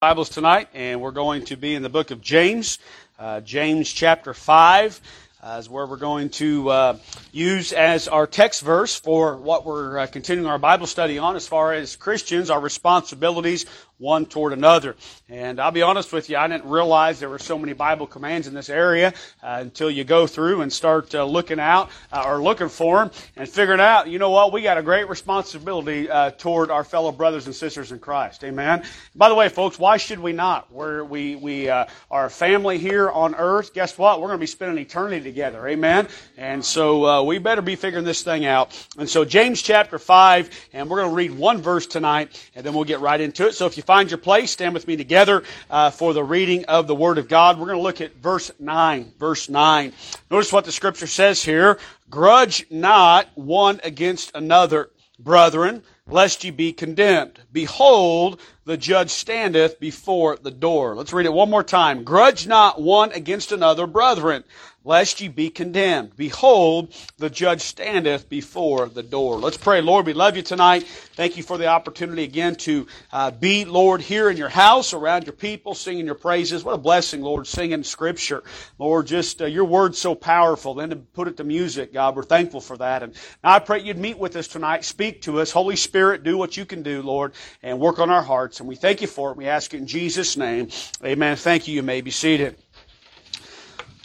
Bibles tonight, and we're going to be in the book of James, uh, James chapter 5. Uh, is where we're going to uh, use as our text verse for what we're uh, continuing our Bible study on as far as Christians, our responsibilities one toward another. And I'll be honest with you, I didn't realize there were so many Bible commands in this area uh, until you go through and start uh, looking out uh, or looking for them and figuring out, you know what, we got a great responsibility uh, toward our fellow brothers and sisters in Christ. Amen. By the way, folks, why should we not? We're, we we uh, are a family here on earth. Guess what? We're going to be spending eternity together. Amen. And so uh, we better be figuring this thing out. And so James chapter five, and we're going to read one verse tonight, and then we'll get right into it. So if you find your place, stand with me together uh, for the reading of the Word of God. We're going to look at verse 9. Verse 9. Notice what the Scripture says here. Grudge not one against another, brethren, lest ye be condemned. Behold, the judge standeth before the door. Let's read it one more time. Grudge not one against another, brethren, lest ye be condemned. Behold, the judge standeth before the door. Let's pray. Lord, we love you tonight. Thank you for the opportunity again to uh, be, Lord, here in your house, around your people, singing your praises. What a blessing, Lord, singing scripture. Lord, just uh, your word's so powerful. Then to put it to music, God, we're thankful for that. And I pray you'd meet with us tonight, speak to us. Holy Spirit, do what you can do, Lord, and work on our hearts. And we thank you for it. We ask it in Jesus' name. Amen. Thank you. You may be seated.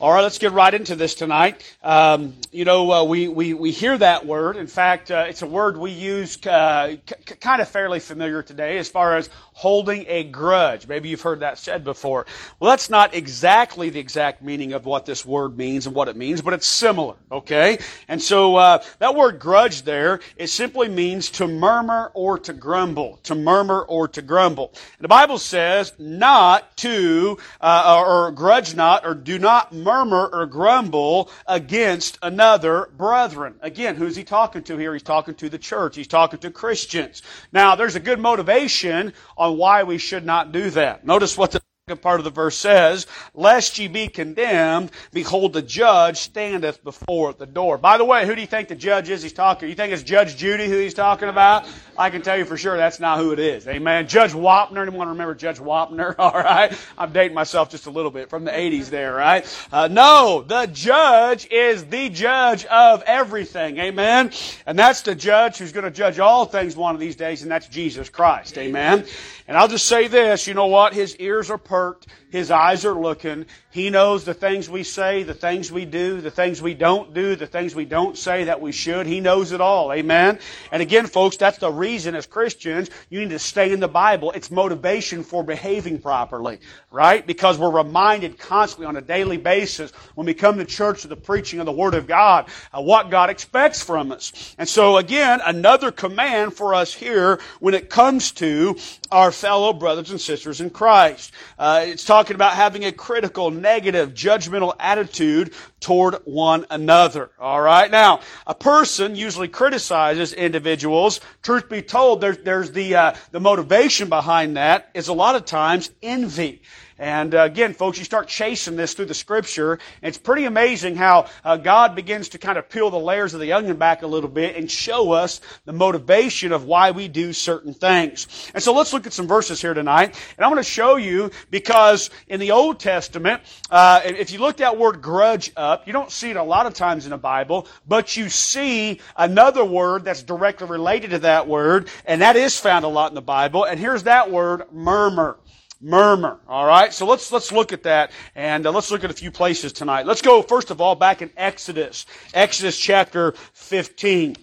All right, let's get right into this tonight. Um, you know, uh, we, we, we hear that word. In fact, uh, it's a word we use uh, c- kind of fairly familiar today as far as holding a grudge. Maybe you've heard that said before. Well, that's not exactly the exact meaning of what this word means and what it means, but it's similar, okay? And so uh, that word grudge there, it simply means to murmur or to grumble. To murmur or to grumble. And the Bible says not to, uh, or, or grudge not, or do not murmur or grumble against another brethren. Again, who's he talking to here? He's talking to the church. He's talking to Christians. Now, there's a good motivation on why we should not do that. Notice what the second part of the verse says, lest ye be condemned, behold the judge standeth before the door. By the way, who do you think the judge is he's talking? You think it's Judge Judy who he's talking about? I can tell you for sure that's not who it is. Amen. Judge Wapner, anyone remember Judge Wapner? All right. I'm dating myself just a little bit from the 80s there, right? Uh, no, the judge is the judge of everything. Amen. And that's the judge who's going to judge all things one of these days, and that's Jesus Christ. Amen. And I'll just say this, you know what? His ears are perked. His eyes are looking. He knows the things we say, the things we do, the things we don't do, the things we don't say that we should. He knows it all. Amen. And again, folks, that's the reason as Christians you need to stay in the Bible. It's motivation for behaving properly, right? Because we're reminded constantly on a daily basis when we come to church to the preaching of the Word of God, uh, what God expects from us. And so again, another command for us here when it comes to our fellow brothers and sisters in Christ. Uh, it's talking about having a critical, negative, judgmental attitude toward one another. All right. Now, a person usually criticizes individuals. Truth be told, there's, there's the uh, the motivation behind that is a lot of times envy. And uh, again, folks, you start chasing this through the scripture. it's pretty amazing how uh, God begins to kind of peel the layers of the onion back a little bit and show us the motivation of why we do certain things. And so let's look at some verses here tonight. And I'm going to show you because in the Old Testament, uh, if you look that word grudge up, you don't see it a lot of times in the Bible, but you see another word that's directly related to that word, and that is found a lot in the Bible. And here's that word, murmur murmur. All right, so let's let's look at that, and uh, let's look at a few places tonight. Let's go first of all back in Exodus, Exodus chapter fifteen.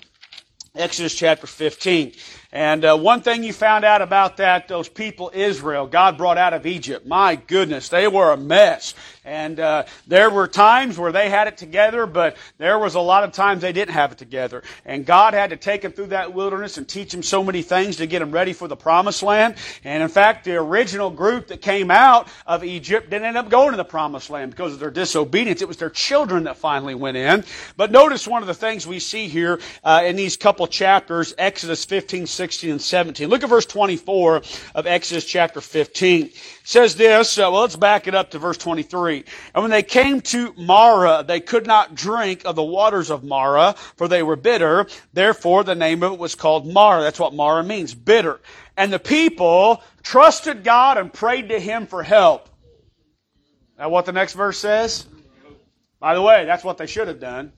Exodus chapter 15. And uh, one thing you found out about that, those people, Israel, God brought out of Egypt. My goodness, they were a mess. And uh, there were times where they had it together, but there was a lot of times they didn't have it together. And God had to take them through that wilderness and teach them so many things to get them ready for the promised land. And in fact, the original group that came out of Egypt didn't end up going to the promised land because of their disobedience. It was their children that finally went in. But notice one of the things we see here uh, in these couple chapters, Exodus 15, 16 and 17. Look at verse 24 of Exodus chapter 15. It says this, uh, well, let's back it up to verse 23. And when they came to Marah, they could not drink of the waters of Marah, for they were bitter. Therefore, the name of it was called Marah. That's what Marah means, bitter. And the people trusted God and prayed to Him for help. Now what the next verse says? By the way, that's what they should have done.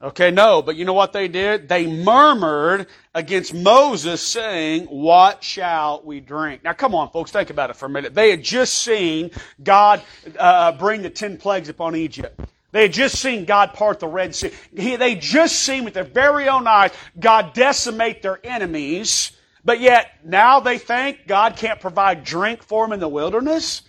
Okay, no, but you know what they did? They murmured against Moses saying, what shall we drink? Now come on, folks, think about it for a minute. They had just seen God uh, bring the ten plagues upon Egypt. They had just seen God part the Red Sea. They just seen with their very own eyes God decimate their enemies. But yet, now they think God can't provide drink for them in the wilderness?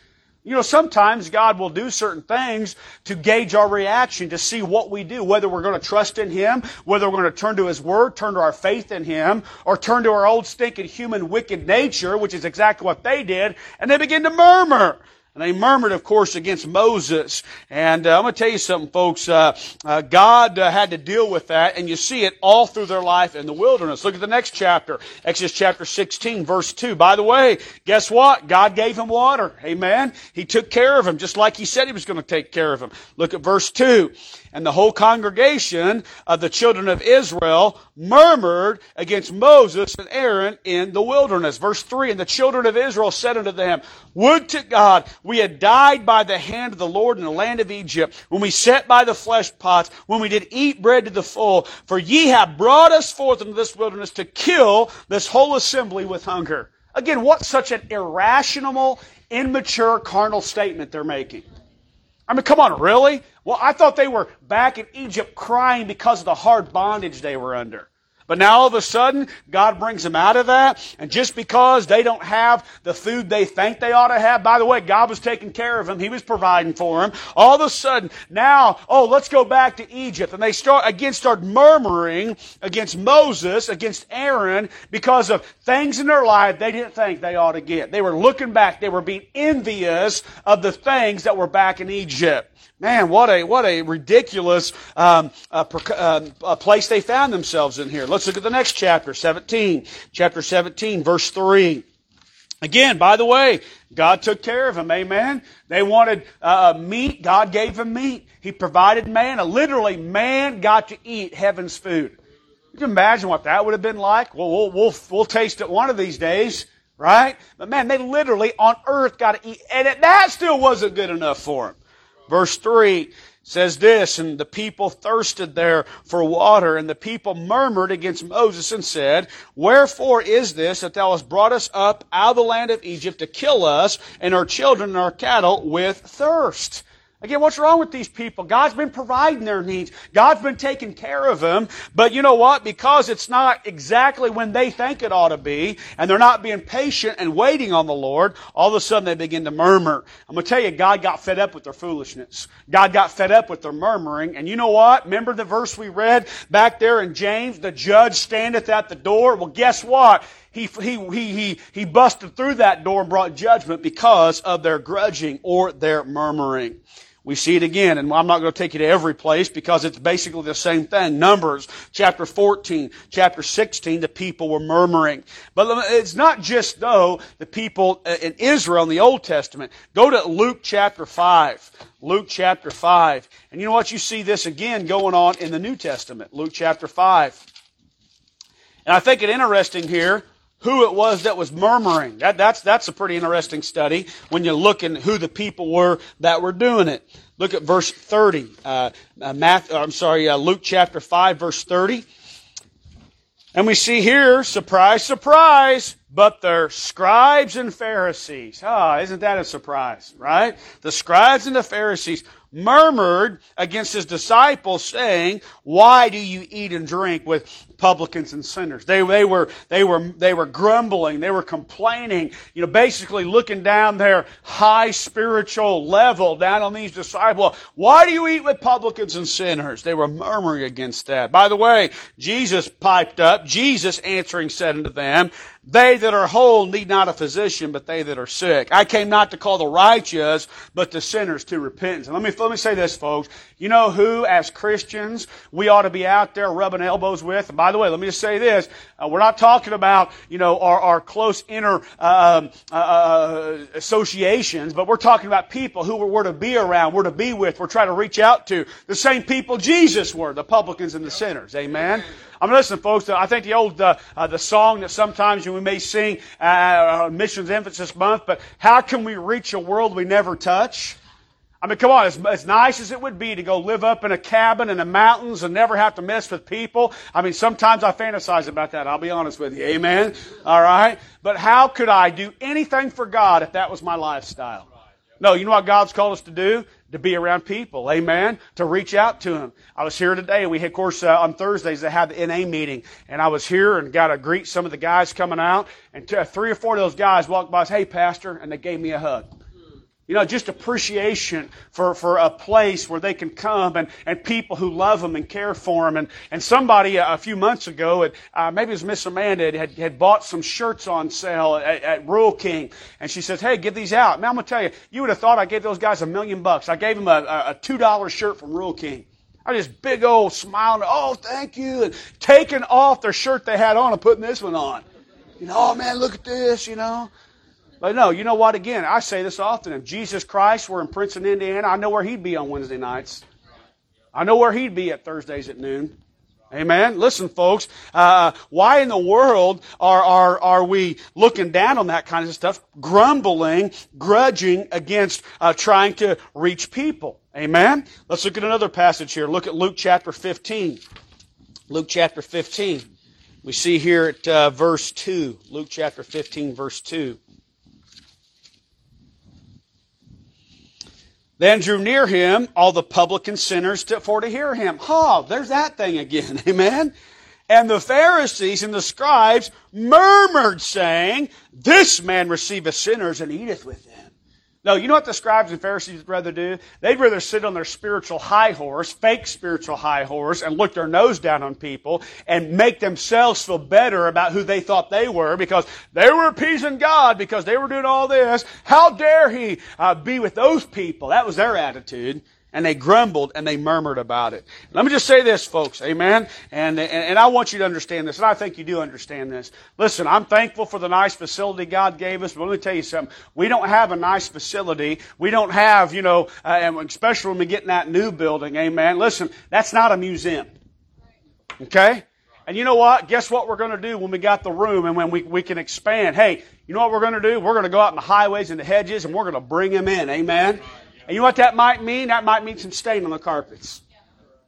You know, sometimes God will do certain things to gauge our reaction, to see what we do, whether we're going to trust in Him, whether we're going to turn to His Word, turn to our faith in Him, or turn to our old stinking human wicked nature, which is exactly what they did, and they begin to murmur. And they murmured, of course, against Moses. And uh, I'm going to tell you something, folks. Uh, uh, God uh, had to deal with that, and you see it all through their life in the wilderness. Look at the next chapter, Exodus chapter 16, verse 2. By the way, guess what? God gave him water. Amen. He took care of him, just like he said he was going to take care of him. Look at verse 2. And the whole congregation of the children of Israel murmured against Moses and Aaron in the wilderness. Verse 3, And the children of Israel said unto them, Would to God we had died by the hand of the Lord in the land of Egypt, when we sat by the flesh pots, when we did eat bread to the full. For ye have brought us forth into this wilderness to kill this whole assembly with hunger. Again, what such an irrational, immature, carnal statement they're making. I mean, come on, really? Well, I thought they were back in Egypt crying because of the hard bondage they were under. But now all of a sudden, God brings them out of that, and just because they don't have the food they think they ought to have, by the way, God was taking care of them. He was providing for them. All of a sudden, now, oh, let's go back to Egypt. And they start, again, start murmuring against Moses, against Aaron, because of things in their life they didn't think they ought to get. They were looking back. They were being envious of the things that were back in Egypt. Man, what a what a ridiculous um, uh, uh, place they found themselves in here. Let's look at the next chapter, 17. Chapter 17, verse 3. Again, by the way, God took care of them. Amen. They wanted uh, meat. God gave them meat. He provided man. Literally, man got to eat heaven's food. You can imagine what that would have been like. Well, we'll, we'll, we'll taste it one of these days, right? But man, they literally on earth got to eat, and that still wasn't good enough for them. Verse 3 says this, and the people thirsted there for water, and the people murmured against Moses and said, Wherefore is this that thou hast brought us up out of the land of Egypt to kill us and our children and our cattle with thirst? Again, what's wrong with these people? God's been providing their needs. God's been taking care of them. But you know what? Because it's not exactly when they think it ought to be, and they're not being patient and waiting on the Lord, all of a sudden they begin to murmur. I'm going to tell you, God got fed up with their foolishness. God got fed up with their murmuring. And you know what? Remember the verse we read back there in James? The judge standeth at the door. Well, guess what? He, he, he, he, he busted through that door and brought judgment because of their grudging or their murmuring. We see it again, and I'm not going to take you to every place because it's basically the same thing. Numbers, chapter 14, chapter 16, the people were murmuring. But it's not just, though, the people uh, in Israel in the Old Testament. Go to Luke chapter 5. Luke chapter 5. And you know what? You see this again going on in the New Testament. Luke chapter 5. And I think it interesting here who it was that was murmuring. That, that's, that's a pretty interesting study when you look at who the people were that were doing it. Look at verse 30. Uh, uh, Matthew, I'm sorry, uh, Luke chapter 5, verse 30. And we see here, surprise, surprise, but they're scribes and Pharisees. Ah, oh, isn't that a surprise, right? The scribes and the Pharisees murmured against his disciples saying, why do you eat and drink with publicans and sinners? They, they were, they were, they were grumbling. They were complaining, you know, basically looking down their high spiritual level down on these disciples. Why do you eat with publicans and sinners? They were murmuring against that. By the way, Jesus piped up. Jesus answering said unto them, They that are whole need not a physician, but they that are sick. I came not to call the righteous, but the sinners to repentance. And let me, let me say this, folks. You know who, as Christians, we ought to be out there rubbing elbows with? And by the way, let me just say this. Uh, we're not talking about, you know, our, our close inner uh, uh, uh associations, but we're talking about people who we're to be around, we're to be with, we're trying to reach out to. The same people Jesus were, the publicans and the sinners. Amen? I mean, listen, folks. I think the old uh, uh, the song that sometimes we may sing uh, on Missions Emphasis Month, but how can we reach a world we never touch? I mean, come on, as, as nice as it would be to go live up in a cabin in the mountains and never have to mess with people. I mean, sometimes I fantasize about that. I'll be honest with you. Amen? All right? But how could I do anything for God if that was my lifestyle? No, you know what God's called us to do? To be around people. Amen. To reach out to them. I was here today. We had, of course, uh, on Thursdays they had the NA meeting, and I was here and got to greet some of the guys coming out, and t- three or four of those guys walked by and said, "Hey, Pastor," and they gave me a hug. You know, just appreciation for, for a place where they can come and, and people who love them and care for them. And, and somebody a, few months ago, uh, maybe it was Miss Amanda, had, had bought some shirts on sale at, at Rural King. And she says, hey, give these out. Now, I'm going to tell you, you would have thought I gave those guys a million bucks. I gave them a, a $2 shirt from Rural King. I just big old smiling, Oh, thank you. And taking off their shirt they had on and putting this one on. You know, oh man, look at this, you know. But no, you know what? Again, I say this often. If Jesus Christ were in Princeton, Indiana, I know where he'd be on Wednesday nights. I know where he'd be at Thursdays at noon. Amen. Listen, folks. Uh, why in the world are, are are we looking down on that kind of stuff, grumbling, grudging against uh, trying to reach people? Amen. Let's look at another passage here. Look at Luke chapter fifteen. Luke chapter fifteen. We see here at uh, verse two. Luke chapter fifteen, verse two. Then drew near him all the publican sinners to, for to hear him. Ha, oh, there's that thing again. Amen. And the Pharisees and the scribes murmured, saying, This man receiveth sinners and eateth with them. No, you know what the scribes and Pharisees would rather do? They'd rather sit on their spiritual high horse, fake spiritual high horse, and look their nose down on people and make themselves feel better about who they thought they were because they were appeasing God because they were doing all this. How dare he uh, be with those people? That was their attitude and they grumbled and they murmured about it. Let me just say this, folks. Amen. And, and, and, I want you to understand this, and I think you do understand this. Listen, I'm thankful for the nice facility God gave us, but let me tell you something. We don't have a nice facility. We don't have, you know, uh, especially when we get in that new building. Amen. Listen, that's not a museum. Okay? And you know what? Guess what we're going to do when we got the room and when we, we can expand? Hey, you know what we're going to do? We're going to go out in the highways and the hedges and we're going to bring them in. Amen. And you know what that might mean? That might mean some stain on the carpets.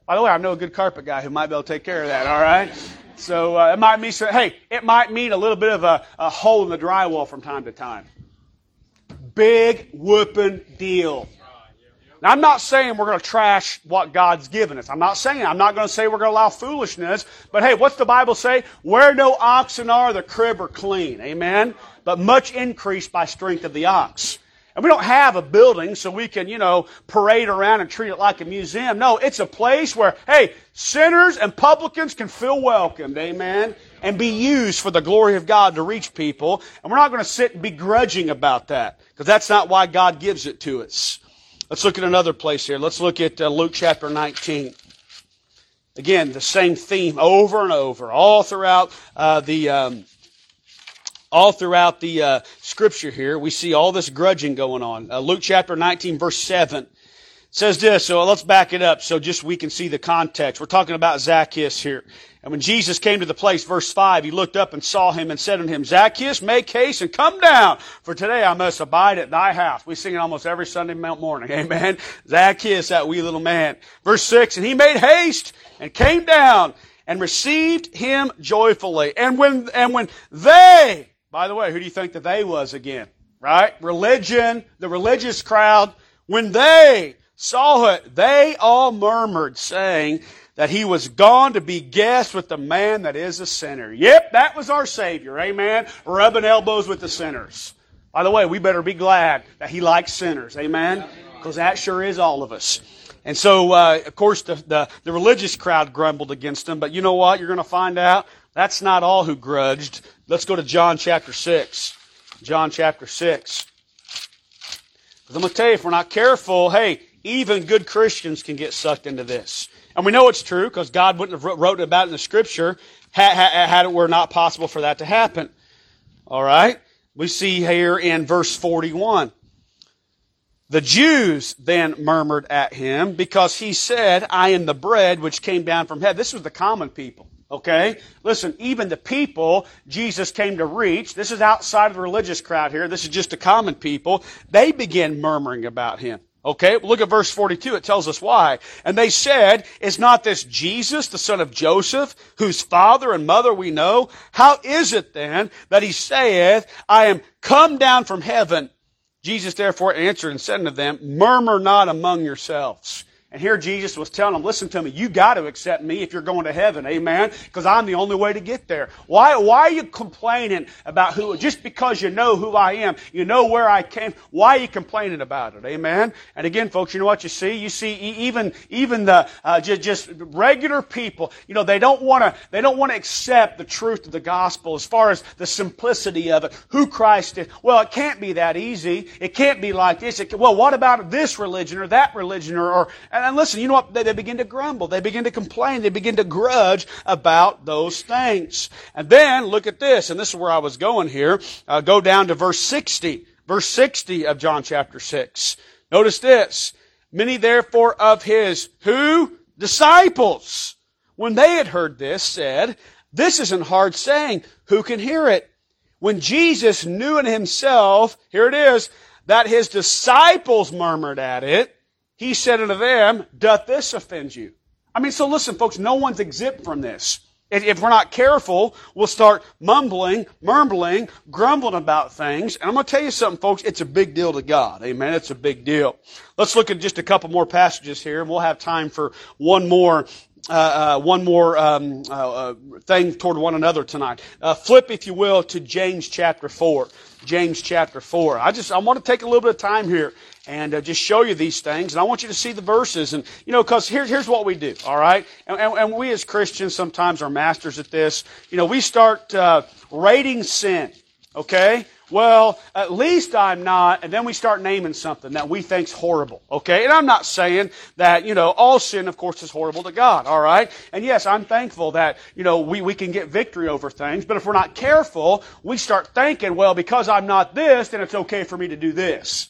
By the way, I know a good carpet guy who might be able to take care of that, all right? So uh, it might mean, so, hey, it might mean a little bit of a, a hole in the drywall from time to time. Big whooping deal. Now, I'm not saying we're going to trash what God's given us. I'm not saying, I'm not going to say we're going to allow foolishness. But hey, what's the Bible say? Where no oxen are, the crib are clean. Amen? But much increased by strength of the ox. And we don't have a building so we can, you know, parade around and treat it like a museum. No, it's a place where, hey, sinners and publicans can feel welcomed, amen, and be used for the glory of God to reach people. And we're not going to sit begrudging about that, because that's not why God gives it to us. Let's look at another place here. Let's look at uh, Luke chapter 19. Again, the same theme over and over, all throughout uh, the. Um, all throughout the uh, scripture here, we see all this grudging going on. Uh, Luke chapter 19, verse 7 says this. So let's back it up so just we can see the context. We're talking about Zacchaeus here. And when Jesus came to the place, verse 5, he looked up and saw him and said unto him, Zacchaeus, make haste and come down, for today I must abide at thy house. We sing it almost every Sunday morning. Amen. Zacchaeus, that wee little man. Verse 6, and he made haste and came down and received him joyfully. And when, and when they, by the way, who do you think that they was again? Right? Religion, the religious crowd, when they saw it, they all murmured, saying that he was gone to be guest with the man that is a sinner. Yep, that was our Savior. Amen. Rubbing elbows with the sinners. By the way, we better be glad that he likes sinners. Amen. Because that sure is all of us. And so, uh, of course, the, the, the religious crowd grumbled against him. But you know what? You're going to find out That's not all who grudged. Let's go to John chapter 6. John chapter 6. Because I'm going to tell you, if we're not careful, hey, even good Christians can get sucked into this. And we know it's true because God wouldn't have wrote about it in the scripture had it were not possible for that to happen. All right? We see here in verse 41. The Jews then murmured at him because he said, I am the bread which came down from heaven. This was the common people. Okay? Listen, even the people Jesus came to reach, this is outside of the religious crowd here, this is just the common people, they begin murmuring about him. Okay, look at verse 42. It tells us why. And they said, Is not this Jesus, the son of Joseph, whose father and mother we know? How is it then that he saith, I am come down from heaven? Jesus therefore answered and said unto them, Murmur not among yourselves. And here Jesus was telling them, listen to me, you got to accept me if you're going to heaven, amen? Because I'm the only way to get there. Why, why are you complaining about who, just because you know who I am, you know where I came, why are you complaining about it, amen? And again, folks, you know what you see? You see even, even the, uh, just, just regular people, you know, they don't want to, they don't want to accept the truth of the gospel as far as the simplicity of it, who Christ is. Well, it can't be that easy. It can't be like this. It, well, what about this religion or that religion or, or and listen, you know what? They, they begin to grumble. They begin to complain. They begin to grudge about those things. And then, look at this, and this is where I was going here. Uh, go down to verse 60. Verse 60 of John chapter 6. Notice this. Many therefore of his, who? Disciples. When they had heard this, said, This isn't hard saying. Who can hear it? When Jesus knew in himself, here it is, that his disciples murmured at it, he said unto them, Doth this offend you? I mean, so listen, folks, no one's exempt from this. If we're not careful, we'll start mumbling, murmuring, grumbling about things. And I'm going to tell you something, folks. It's a big deal to God. Amen. It's a big deal. Let's look at just a couple more passages here, and we'll have time for one more uh, uh, one more um, uh, uh thing toward one another tonight. Uh, flip, if you will, to James chapter four. James chapter four. I just I want to take a little bit of time here and uh, just show you these things. And I want you to see the verses. And, you know, because here, here's what we do, all right? And, and, and, we as Christians sometimes are masters at this. You know, we start uh, rating sin, okay? Well, at least I'm not, and then we start naming something that we think's horrible, okay? And I'm not saying that, you know, all sin, of course, is horrible to God, all right? And yes, I'm thankful that, you know, we, we can get victory over things, but if we're not careful, we start thinking, well, because I'm not this, then it's okay for me to do this.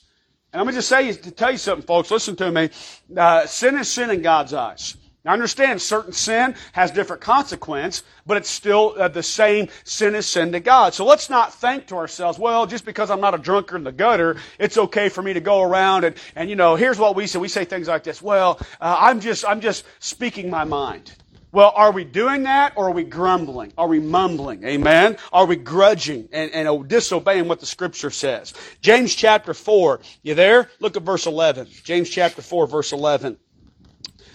And I'm going to just say, to tell you something, folks. Listen to me. Uh, sin is sin in God's eyes. Now understand, certain sin has different consequence, but it's still uh, the same sin is sin to God. So let's not think to ourselves, well, just because I'm not a drunkard in the gutter, it's okay for me to go around and, and you know, here's what we say. We say things like this, well, uh, I'm just, I'm just speaking my mind. Well, are we doing that or are we grumbling? Are we mumbling? Amen? Are we grudging and, and disobeying what the scripture says? James chapter 4. You there? Look at verse 11. James chapter 4 verse 11.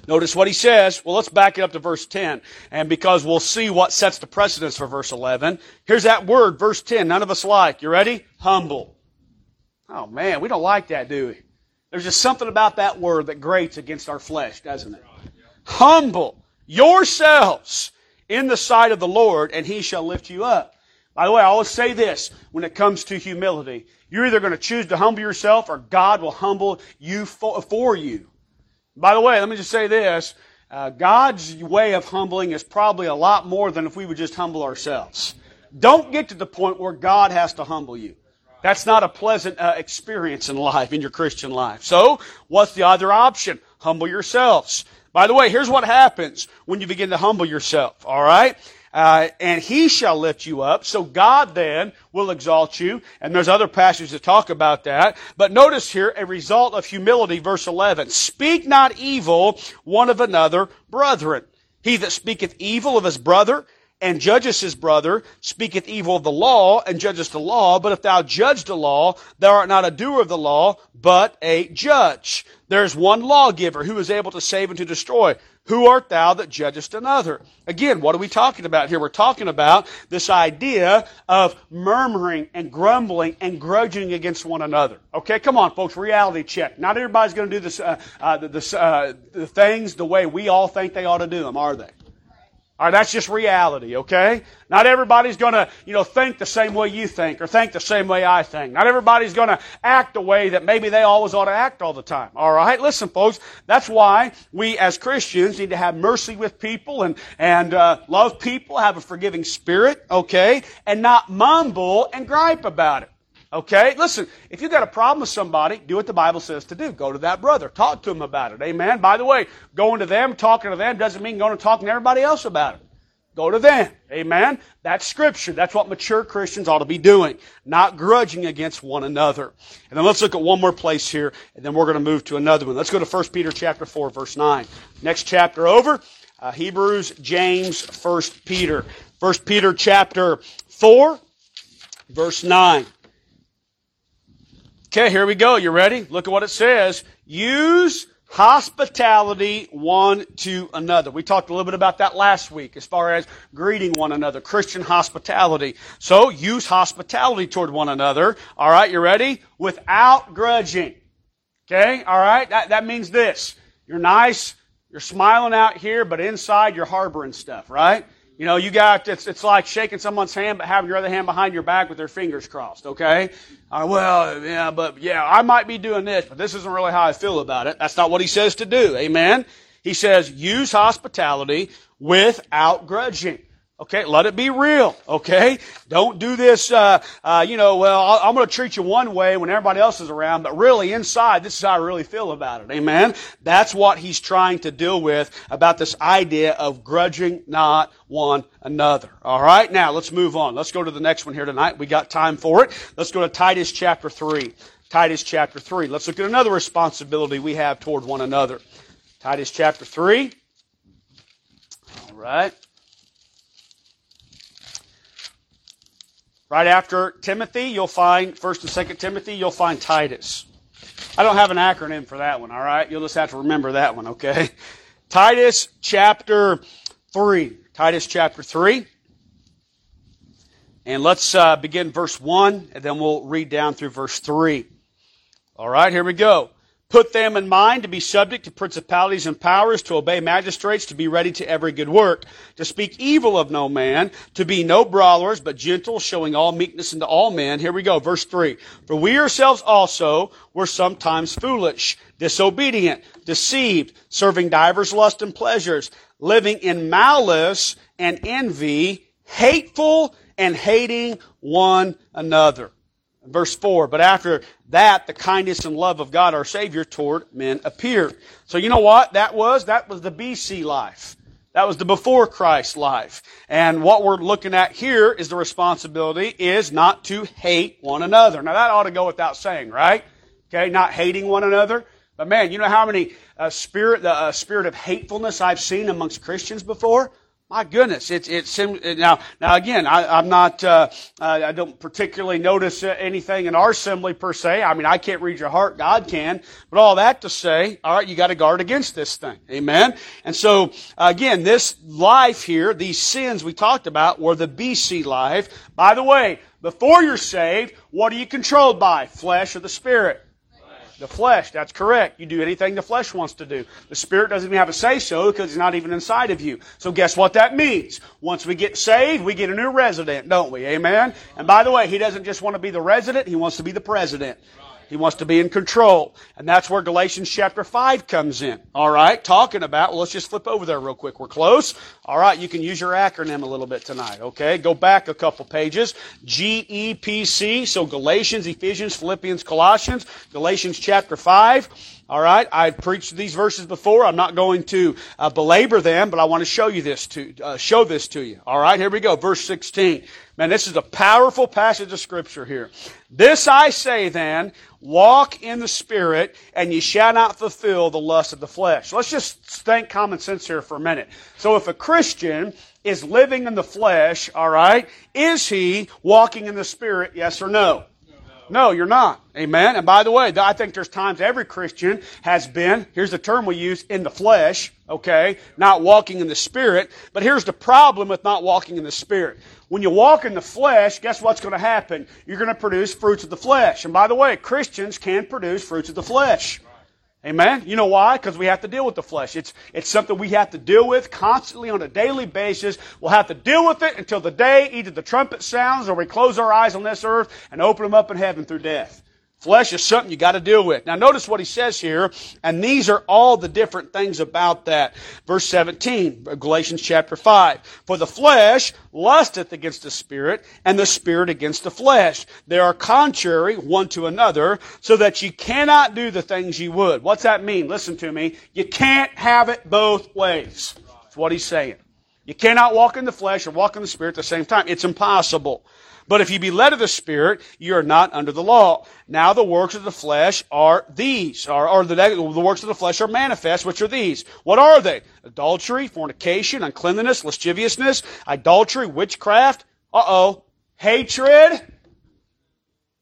Notice what he says. Well, let's back it up to verse 10. And because we'll see what sets the precedence for verse 11. Here's that word, verse 10. None of us like. You ready? Humble. Oh man, we don't like that, do we? There's just something about that word that grates against our flesh, doesn't it? Humble yourselves in the sight of the Lord, and he shall lift you up. By the way, I always say this when it comes to humility. You're either going to choose to humble yourself or God will humble you for, for you. By the way, let me just say this. Uh, God's way of humbling is probably a lot more than if we would just humble ourselves. Don't get to the point where God has to humble you. That's not a pleasant uh, experience in life, in your Christian life. So, what's the other option? Humble yourselves. By the way, here's what happens when you begin to humble yourself, all right? Uh, and he shall lift you up. So God then will exalt you. And there's other passages that talk about that. But notice here a result of humility, verse 11. Speak not evil one of another, brethren. He that speaketh evil of his brother and judgest his brother speaketh evil of the law and judgest the law. But if thou judge the law, thou art not a doer of the law, but a judge. There's one lawgiver who is able to save and to destroy. Who art thou that judgest another? Again, what are we talking about here? We're talking about this idea of murmuring and grumbling and grudging against one another. Okay, come on, folks, reality check. Not everybody's going to do this, uh, uh, the, uh, the things the way we all think they ought to do them, are they? All right, that's just reality, okay? Not everybody's gonna, you know, think the same way you think or think the same way I think. Not everybody's gonna act the way that maybe they always ought to act all the time. All right, listen, folks. That's why we as Christians need to have mercy with people and and uh, love people, have a forgiving spirit, okay, and not mumble and gripe about it. Okay? Listen, if you've got a problem with somebody, do what the Bible says to do. Go to that brother. Talk to him about it. Amen? By the way, going to them, talking to them, doesn't mean going to talk to everybody else about it. Go to them. Amen? That's Scripture. That's what mature Christians ought to be doing. Not grudging against one another. And then let's look at one more place here, and then we're going to move to another one. Let's go to 1 Peter chapter 4, verse 9. Next chapter over. Uh, Hebrews, James, 1 Peter. 1 Peter chapter 4, verse 9. Okay, here we go. You ready? Look at what it says. Use hospitality one to another. We talked a little bit about that last week as far as greeting one another, Christian hospitality. So use hospitality toward one another. All right, you ready? Without grudging. Okay, all right? That, that means this. You're nice, you're smiling out here, but inside you're harboring stuff, right? You know, you got, it's, it's like shaking someone's hand, but having your other hand behind your back with their fingers crossed, okay? Uh, well, yeah, but yeah, I might be doing this, but this isn't really how I feel about it. That's not what he says to do, amen? He says, use hospitality without grudging. Okay, let it be real. Okay, don't do this. Uh, uh, you know, well, I'm going to treat you one way when everybody else is around, but really inside, this is how I really feel about it. Amen. That's what he's trying to deal with about this idea of grudging not one another. All right, now let's move on. Let's go to the next one here tonight. We got time for it. Let's go to Titus chapter three. Titus chapter three. Let's look at another responsibility we have toward one another. Titus chapter three. All right. Right after Timothy, you'll find 1st and 2nd Timothy, you'll find Titus. I don't have an acronym for that one, all right? You'll just have to remember that one, okay? Titus chapter 3. Titus chapter 3. And let's uh, begin verse 1, and then we'll read down through verse 3. All right, here we go. Put them in mind to be subject to principalities and powers, to obey magistrates, to be ready to every good work, to speak evil of no man, to be no brawlers, but gentle, showing all meekness unto all men. Here we go, verse 3. For we ourselves also were sometimes foolish, disobedient, deceived, serving divers lusts and pleasures, living in malice and envy, hateful and hating one another. Verse 4, but after that, the kindness and love of God our Savior toward men appeared. So you know what that was? That was the BC life. That was the before Christ life. And what we're looking at here is the responsibility is not to hate one another. Now that ought to go without saying, right? Okay, not hating one another. But man, you know how many uh, spirit, the uh, spirit of hatefulness I've seen amongst Christians before? My goodness, it's it's now now again. I, am not. Uh, I don't particularly notice anything in our assembly per se. I mean, I can't read your heart. God can. But all that to say, all right, you got to guard against this thing. Amen. And so again, this life here, these sins we talked about, were the BC life. By the way, before you're saved, what are you controlled by? Flesh or the spirit? The flesh, that's correct. You do anything the flesh wants to do. The Spirit doesn't even have a say so because He's not even inside of you. So guess what that means? Once we get saved, we get a new resident, don't we? Amen? And by the way, He doesn't just want to be the resident, He wants to be the president. He wants to be in control. And that's where Galatians chapter 5 comes in. All right, talking about, well, let's just flip over there real quick. We're close. All right, you can use your acronym a little bit tonight, okay? Go back a couple pages. GEPC, so Galatians, Ephesians, Philippians, Colossians, Galatians chapter 5. All right, I've preached these verses before. I'm not going to uh, belabor them, but I want to show you this to uh, show this to you. All right, here we go. Verse 16. Man, this is a powerful passage of scripture here. This I say then, walk in the spirit, and ye shall not fulfill the lust of the flesh. Let's just think common sense here for a minute. So if a Christian is living in the flesh, all right, is he walking in the spirit? Yes or no? No, you're not. Amen. And by the way, I think there's times every Christian has been, here's the term we use, in the flesh, okay, not walking in the Spirit. But here's the problem with not walking in the Spirit. When you walk in the flesh, guess what's going to happen? You're going to produce fruits of the flesh. And by the way, Christians can produce fruits of the flesh. Amen? You know why? Because we have to deal with the flesh. It's, it's something we have to deal with constantly on a daily basis. We'll have to deal with it until the day either the trumpet sounds or we close our eyes on this earth and open them up in heaven through death. Flesh is something you got to deal with. Now notice what he says here, and these are all the different things about that. Verse 17, Galatians chapter 5. For the flesh lusteth against the spirit, and the spirit against the flesh. They are contrary one to another, so that you cannot do the things you would. What's that mean? Listen to me. You can't have it both ways. That's what he's saying. You cannot walk in the flesh or walk in the spirit at the same time. It's impossible. But if you be led of the Spirit, you are not under the law. Now the works of the flesh are these, or, or the, the works of the flesh are manifest, which are these. What are they? Adultery, fornication, uncleanness, lasciviousness, idolatry, witchcraft. Uh-oh. Hatred.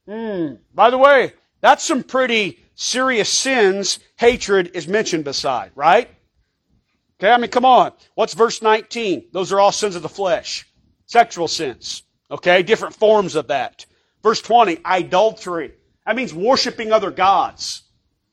Hmm. By the way, that's some pretty serious sins hatred is mentioned beside, right? Okay, I mean, come on. What's verse 19? Those are all sins of the flesh. Sexual sins. Okay, different forms of that. Verse 20, idolatry. That means worshiping other gods.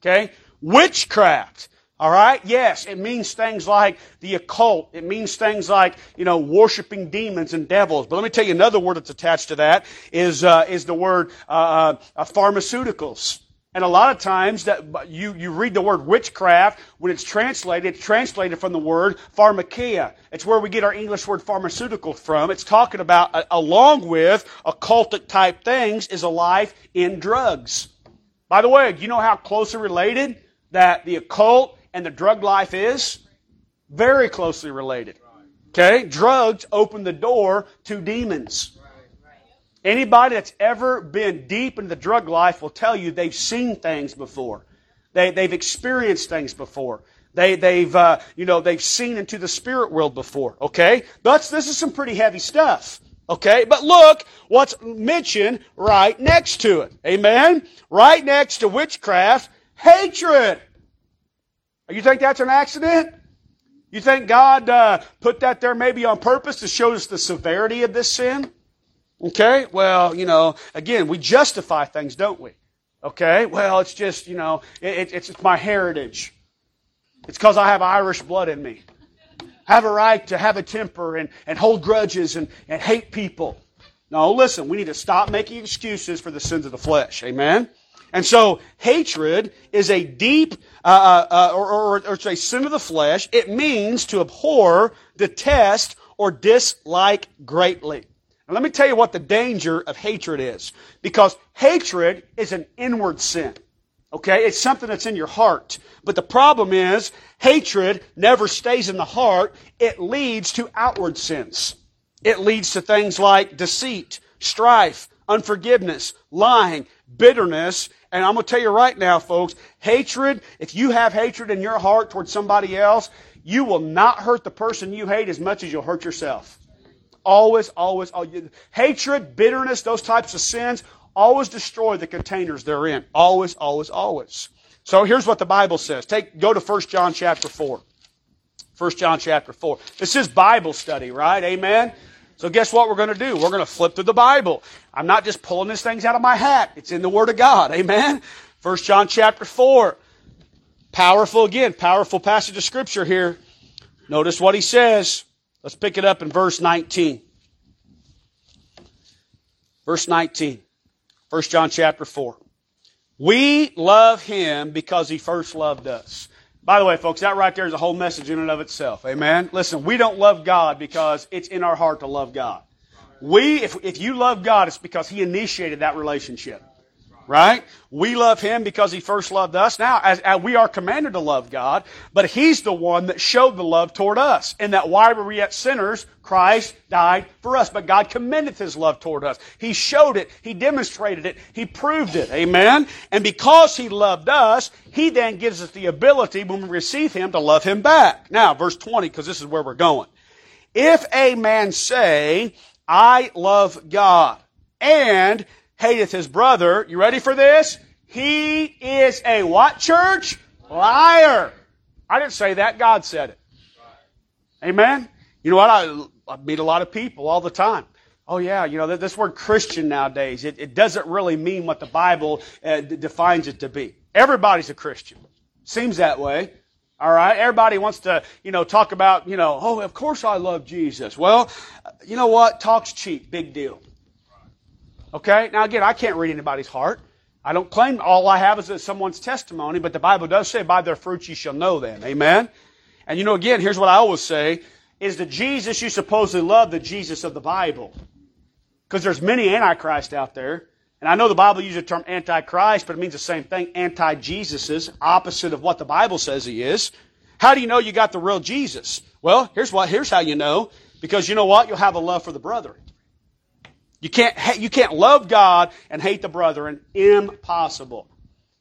Okay? Witchcraft. All right? Yes, it means things like the occult. It means things like, you know, worshiping demons and devils. But let me tell you another word that's attached to that is, uh, is the word uh, uh, pharmaceuticals. And a lot of times that you, you read the word witchcraft, when it's translated, it's translated from the word pharmakeia. It's where we get our English word pharmaceutical from. It's talking about, along with occultic type things, is a life in drugs. By the way, do you know how closely related that the occult and the drug life is? Very closely related. Okay? Drugs open the door to demons. Anybody that's ever been deep in the drug life will tell you they've seen things before. They, they've experienced things before. They, they've, uh, you know, they've seen into the spirit world before. Okay? But this is some pretty heavy stuff. Okay? But look what's mentioned right next to it. Amen? Right next to witchcraft, hatred. You think that's an accident? You think God uh, put that there maybe on purpose to show us the severity of this sin? Okay? Well, you know, again, we justify things, don't we? Okay? Well, it's just, you know, it, it's, it's my heritage. It's because I have Irish blood in me. I have a right to have a temper and, and hold grudges and, and hate people. No, listen, we need to stop making excuses for the sins of the flesh. Amen? And so, hatred is a deep, uh, uh, uh or, or, or it's a sin of the flesh. It means to abhor, detest, or dislike greatly. Now, let me tell you what the danger of hatred is. Because hatred is an inward sin. Okay? It's something that's in your heart. But the problem is, hatred never stays in the heart. It leads to outward sins. It leads to things like deceit, strife, unforgiveness, lying, bitterness. And I'm going to tell you right now, folks, hatred, if you have hatred in your heart towards somebody else, you will not hurt the person you hate as much as you'll hurt yourself. Always, always, always. Hatred, bitterness, those types of sins always destroy the containers they're in. Always, always, always. So here's what the Bible says. Take, go to 1 John chapter 4. 1 John chapter 4. This is Bible study, right? Amen? So guess what we're going to do? We're going to flip through the Bible. I'm not just pulling these things out of my hat. It's in the Word of God. Amen? 1 John chapter 4. Powerful again, powerful passage of Scripture here. Notice what he says. Let's pick it up in verse 19. Verse 19. 1 John chapter 4. We love him because he first loved us. By the way, folks, that right there is a whole message in and of itself. Amen. Listen, we don't love God because it's in our heart to love God. We, if, if you love God, it's because he initiated that relationship. Right? We love Him because He first loved us. Now, as, as, we are commanded to love God, but He's the one that showed the love toward us. And that while we were yet sinners, Christ died for us. But God commendeth His love toward us. He showed it. He demonstrated it. He proved it. Amen? And because He loved us, He then gives us the ability when we receive Him to love Him back. Now, verse 20, because this is where we're going. If a man say, I love God, and hateth his brother, you ready for this? He is a what church? Liar. I didn't say that. God said it. Amen? You know what? I, I meet a lot of people all the time. Oh yeah, you know, this word Christian nowadays, it, it doesn't really mean what the Bible uh, defines it to be. Everybody's a Christian. Seems that way. All right. Everybody wants to, you know, talk about, you know, oh, of course I love Jesus. Well, you know what? Talk's cheap. Big deal. Okay. Now again, I can't read anybody's heart. I don't claim all I have is someone's testimony, but the Bible does say, by their fruits you shall know them. Amen. And you know, again, here's what I always say, is the Jesus you supposedly love the Jesus of the Bible? Because there's many antichrist out there. And I know the Bible uses the term antichrist, but it means the same thing, anti-Jesuses, opposite of what the Bible says he is. How do you know you got the real Jesus? Well, here's what, here's how you know. Because you know what? You'll have a love for the brother. You can't, you can't love God and hate the brethren. Impossible.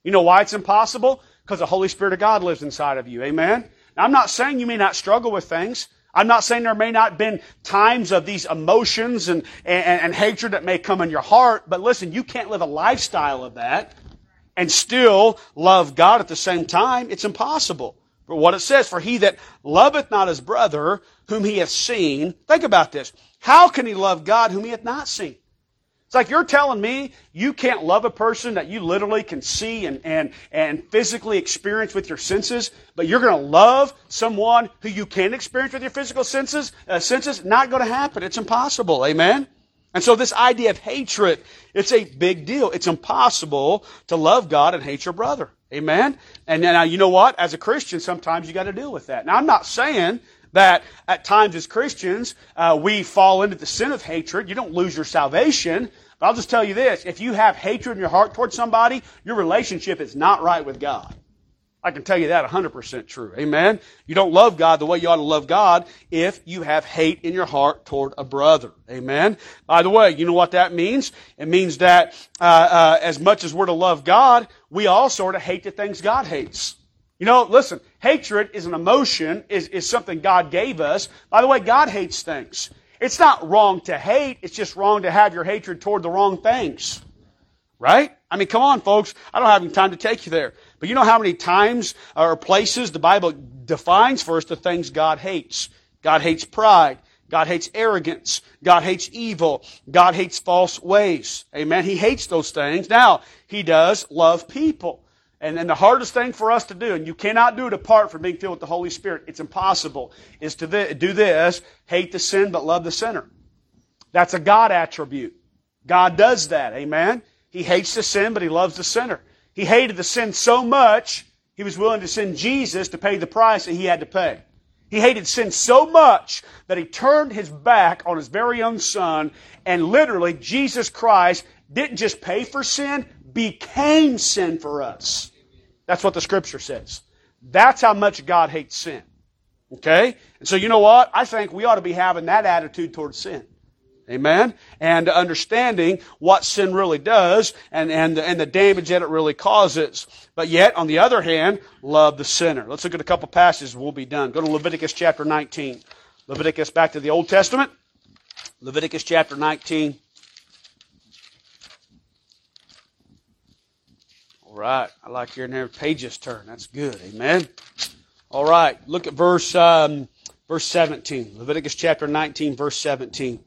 You know why it's impossible? Because the Holy Spirit of God lives inside of you. Amen? Now, I'm not saying you may not struggle with things. I'm not saying there may not been times of these emotions and, and, and hatred that may come in your heart, but listen, you can't live a lifestyle of that and still love God at the same time. It's impossible. For what it says, for he that loveth not his brother whom he hath seen, think about this. How can he love God whom he hath not seen? It's like you're telling me you can't love a person that you literally can see and, and, and physically experience with your senses, but you're going to love someone who you can't experience with your physical senses? Uh, senses? Not going to happen. It's impossible. Amen? And so this idea of hatred, it's a big deal. It's impossible to love God and hate your brother. Amen? And now, you know what? As a Christian, sometimes you got to deal with that. Now, I'm not saying that at times as Christians, uh, we fall into the sin of hatred. You don't lose your salvation. But I'll just tell you this. If you have hatred in your heart towards somebody, your relationship is not right with God. I can tell you that 100% true. Amen? You don't love God the way you ought to love God if you have hate in your heart toward a brother. Amen? By the way, you know what that means? It means that uh, uh, as much as we're to love God, we also are to hate the things God hates. You know, listen, hatred is an emotion, is, is something God gave us. By the way, God hates things. It's not wrong to hate, it's just wrong to have your hatred toward the wrong things. Right? I mean, come on, folks. I don't have any time to take you there. But you know how many times or places the Bible defines for us the things God hates? God hates pride. God hates arrogance. God hates evil. God hates false ways. Amen. He hates those things. Now, He does love people. And, the hardest thing for us to do, and you cannot do it apart from being filled with the Holy Spirit, it's impossible, is to th- do this, hate the sin but love the sinner. That's a God attribute. God does that, amen? He hates the sin, but he loves the sinner. He hated the sin so much, he was willing to send Jesus to pay the price that he had to pay. He hated sin so much that he turned his back on his very own son, and literally, Jesus Christ didn't just pay for sin, became sin for us. That's what the scripture says. That's how much God hates sin. Okay? And so you know what? I think we ought to be having that attitude towards sin. Amen? And understanding what sin really does and, and, and the damage that it really causes. But yet, on the other hand, love the sinner. Let's look at a couple passages we'll be done. Go to Leviticus chapter 19. Leviticus back to the Old Testament. Leviticus chapter 19. All right. I like hearing their pages turn. That's good. Amen. All right. Look at verse um, verse 17. Leviticus chapter 19, verse 17.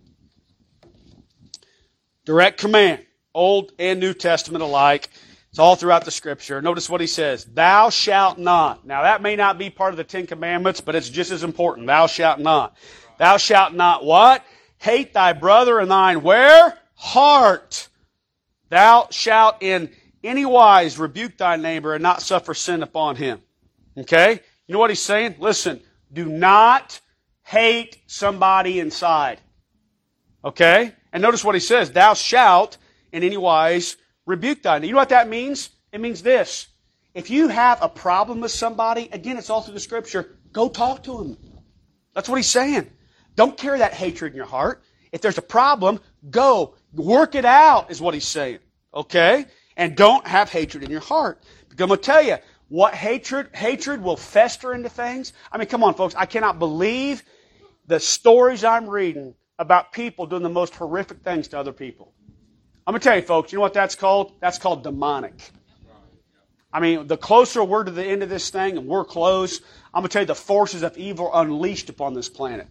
Direct command, Old and New Testament alike. It's all throughout the scripture. Notice what he says. Thou shalt not. Now that may not be part of the Ten Commandments, but it's just as important. Thou shalt not. Thou shalt not what? Hate thy brother and thine where? Heart. Thou shalt in any wise rebuke thy neighbor and not suffer sin upon him. Okay? You know what he's saying? Listen, do not hate somebody inside. Okay? And notice what he says. Thou shalt in any wise rebuke thy neighbor. You know what that means? It means this. If you have a problem with somebody, again, it's all through the scripture, go talk to him. That's what he's saying. Don't carry that hatred in your heart. If there's a problem, go. Work it out, is what he's saying. Okay? And don't have hatred in your heart. Because I'm going to tell you, what hatred, hatred will fester into things. I mean, come on, folks. I cannot believe the stories I'm reading about people doing the most horrific things to other people. I'm going to tell you, folks, you know what that's called? That's called demonic. I mean, the closer we're to the end of this thing, and we're close, I'm going to tell you the forces of evil unleashed upon this planet.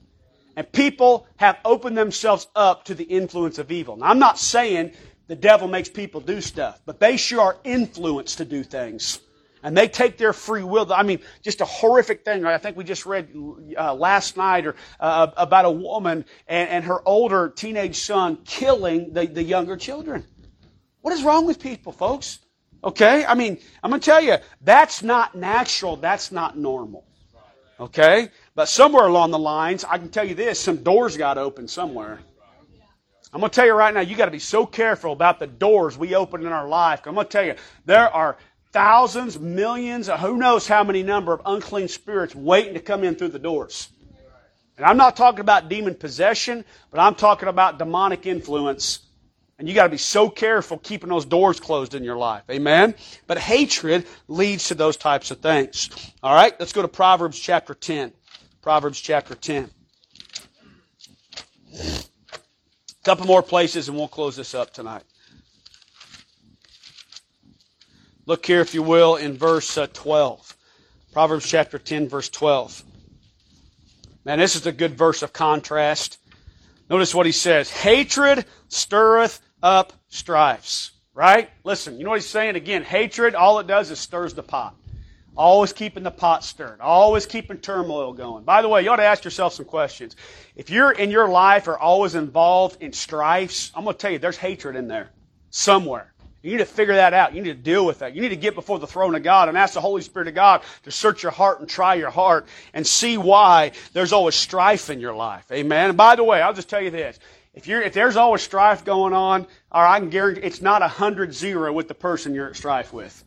And people have opened themselves up to the influence of evil. Now, I'm not saying the devil makes people do stuff, but they sure are influenced to do things. and they take their free will. I mean, just a horrific thing. I think we just read uh, last night or uh, about a woman and, and her older teenage son killing the, the younger children. What is wrong with people, folks? Okay? I mean, I'm going to tell you, that's not natural. That's not normal. Okay? But somewhere along the lines, I can tell you this, some doors got open somewhere. I'm going to tell you right now, you got to be so careful about the doors we open in our life. I'm going to tell you, there are thousands, millions, who knows how many number of unclean spirits waiting to come in through the doors. And I'm not talking about demon possession, but I'm talking about demonic influence. And you got to be so careful keeping those doors closed in your life. Amen? But hatred leads to those types of things. All right, let's go to Proverbs chapter 10. Proverbs chapter 10. A couple more places and we'll close this up tonight. Look here, if you will, in verse uh, 12. Proverbs chapter 10, verse 12. Man, this is a good verse of contrast. Notice what he says. Hatred stirreth up strifes. Right? Listen, you know what he's saying? Again, hatred, all it does is stirs the pot. Always keeping the pot stirred. Always keeping turmoil going. By the way, you ought to ask yourself some questions. If you're in your life are always involved in strifes, I'm going to tell you, there's hatred in there. Somewhere. You need to figure that out. You need to deal with that. You need to get before the throne of God and ask the Holy Spirit of God to search your heart and try your heart and see why there's always strife in your life. Amen. And by the way, I'll just tell you this. If you're, if there's always strife going on, or I can guarantee it's not a hundred zero with the person you're at strife with.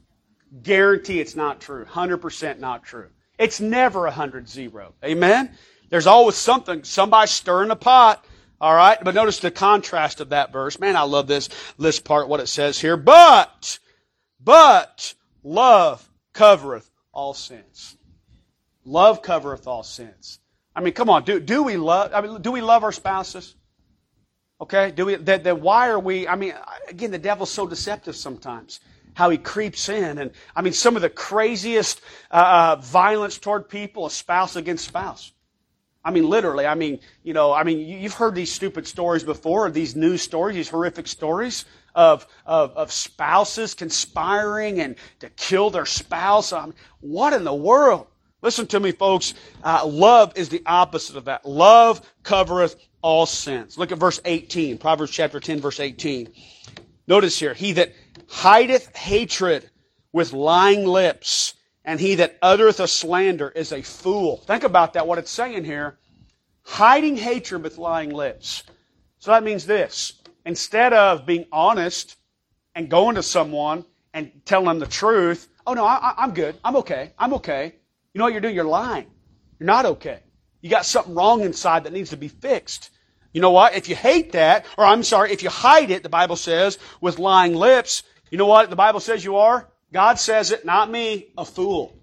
Guarantee it's not true. 100% not true. It's never 100 zero. Amen? There's always something, somebody stirring the pot. All right? But notice the contrast of that verse. Man, I love this, this part, what it says here. But, but, love covereth all sins. Love covereth all sins. I mean, come on, do, do we love, I mean, do we love our spouses? Okay? Do we, that, that why are we, I mean, again, the devil's so deceptive sometimes how he creeps in. And I mean, some of the craziest uh, uh, violence toward people, a spouse against spouse. I mean, literally. I mean, you know, I mean, you've heard these stupid stories before, these news stories, these horrific stories of, of, of spouses conspiring and to kill their spouse. I mean, what in the world? Listen to me, folks. Uh, love is the opposite of that. Love covereth all sins. Look at verse 18, Proverbs chapter 10, verse 18. Notice here, he that hideth hatred with lying lips, and he that uttereth a slander is a fool. Think about that, what it's saying here. Hiding hatred with lying lips. So that means this. Instead of being honest and going to someone and telling them the truth, oh no, I, I'm good. I'm okay. I'm okay. You know what you're doing? You're lying. You're not okay. You got something wrong inside that needs to be fixed. You know what? If you hate that, or I'm sorry, if you hide it, the Bible says, with lying lips, you know what the Bible says you are? God says it, not me, a fool.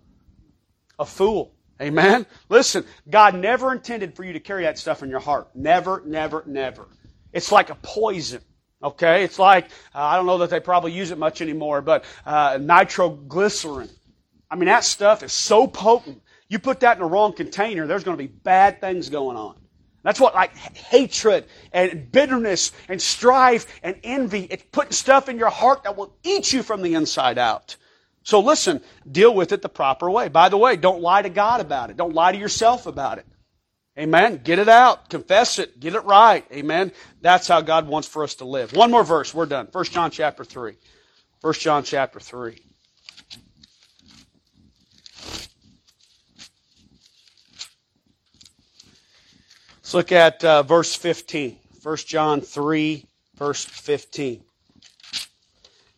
A fool. Amen? Listen, God never intended for you to carry that stuff in your heart. Never, never, never. It's like a poison. Okay? It's like, uh, I don't know that they probably use it much anymore, but uh, nitroglycerin. I mean, that stuff is so potent. You put that in the wrong container, there's going to be bad things going on. That's what like hatred and bitterness and strife and envy. It's putting stuff in your heart that will eat you from the inside out. So listen, deal with it the proper way. By the way, don't lie to God about it. Don't lie to yourself about it. Amen. Get it out. Confess it. Get it right. Amen. That's how God wants for us to live. One more verse. We're done. 1 John chapter 3. 1 John chapter 3. Let's look at uh, verse 15. 1 John 3, verse 15.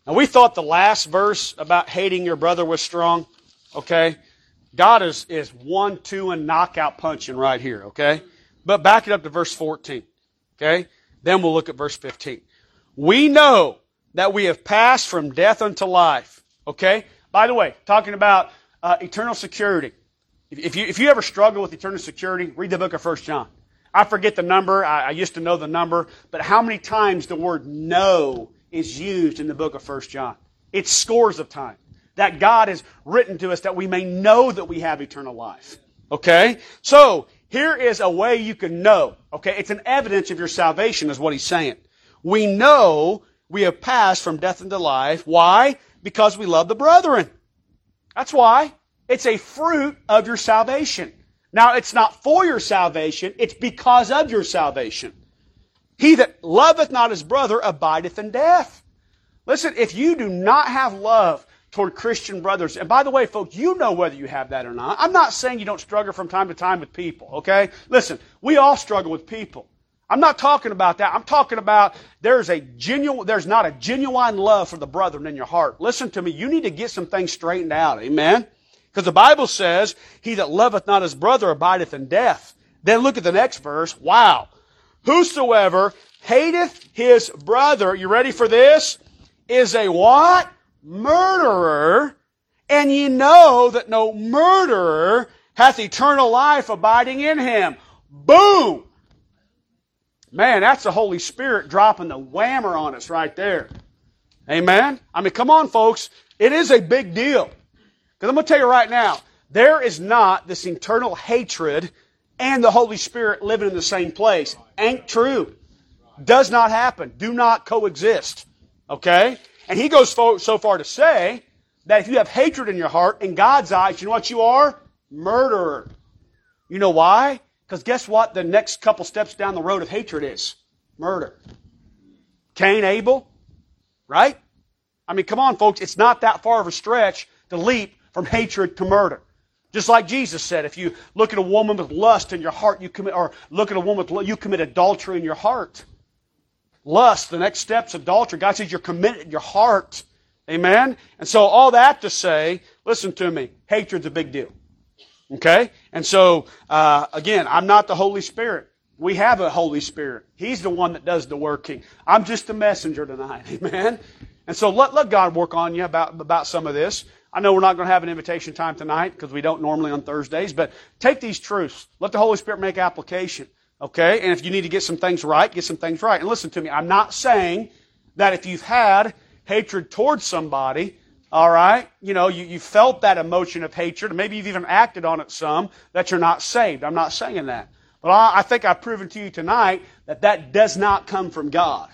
Now, we thought the last verse about hating your brother was strong, okay? God is, is one, two, and knockout punching right here, okay? But back it up to verse 14, okay? Then we'll look at verse 15. We know that we have passed from death unto life, okay? By the way, talking about uh, eternal security. If, you, if you ever struggle with eternal security, read the book of 1 John. I forget the number. I, I, used to know the number. But how many times the word know is used in the book of 1 John? It's scores of times. That God has written to us that we may know that we have eternal life. Okay? So, here is a way you can know. Okay? It's an evidence of your salvation is what he's saying. We know we have passed from death into life. Why? Because we love the brethren. That's why. It's a fruit of your salvation. Now, it's not for your salvation, it's because of your salvation. He that loveth not his brother abideth in death. Listen, if you do not have love toward Christian brothers, and by the way, folks, you know whether you have that or not. I'm not saying you don't struggle from time to time with people, okay? Listen, we all struggle with people. I'm not talking about that. I'm talking about there's a genuine, there's not a genuine love for the brethren in your heart. Listen to me. You need to get some things straightened out. Amen? Because the Bible says, he that loveth not his brother abideth in death. Then look at the next verse. Wow. Whosoever hateth his brother, you ready for this? Is a what? Murderer. And ye know that no murderer hath eternal life abiding in him. Boom! Man, that's the Holy Spirit dropping the whammer on us right there. Amen? I mean, come on, folks. It is a big deal. Because I'm going to tell you right now, there is not this internal hatred and the Holy Spirit living in the same place. Ain't true. Does not happen. Do not coexist. Okay? And he goes so far to say that if you have hatred in your heart, in God's eyes, you know what you are? Murderer. You know why? Because guess what? The next couple steps down the road of hatred is murder. Cain, Abel, right? I mean, come on, folks. It's not that far of a stretch to leap from hatred to murder. Just like Jesus said, if you look at a woman with lust in your heart, you commit, or look at a woman with you commit adultery in your heart. Lust, the next step's adultery. God says you're committed in your heart. Amen? And so all that to say, listen to me, hatred's a big deal. Okay? And so, uh, again, I'm not the Holy Spirit. We have a Holy Spirit. He's the one that does the working. I'm just a messenger tonight. Amen? And so let, let God work on you about, about some of this. I know we're not going to have an invitation time tonight because we don't normally on Thursdays, but take these truths. Let the Holy Spirit make application. Okay? And if you need to get some things right, get some things right. And listen to me. I'm not saying that if you've had hatred towards somebody, all right, you know, you, you felt that emotion of hatred, and maybe you've even acted on it some, that you're not saved. I'm not saying that. But I, I think I've proven to you tonight that that does not come from God.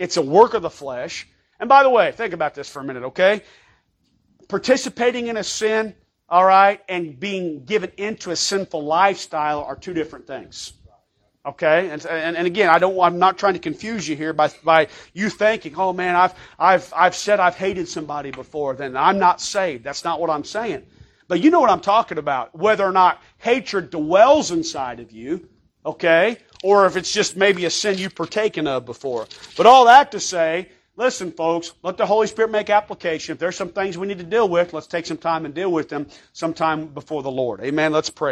It's a work of the flesh. And by the way, think about this for a minute, okay? Participating in a sin, all right, and being given into a sinful lifestyle are two different things. Okay, and, and, and, again, I don't. I'm not trying to confuse you here by by you thinking, oh man, I've I've I've said I've hated somebody before. Then I'm not saved. That's not what I'm saying. But you know what I'm talking about. Whether or not hatred dwells inside of you, okay, or if it's just maybe a sin you've partaken of before. But all that to say Listen, folks, let the Holy Spirit make application. If there's some things we need to deal with, let's take some time and deal with them sometime before the Lord. Amen. Let's pray.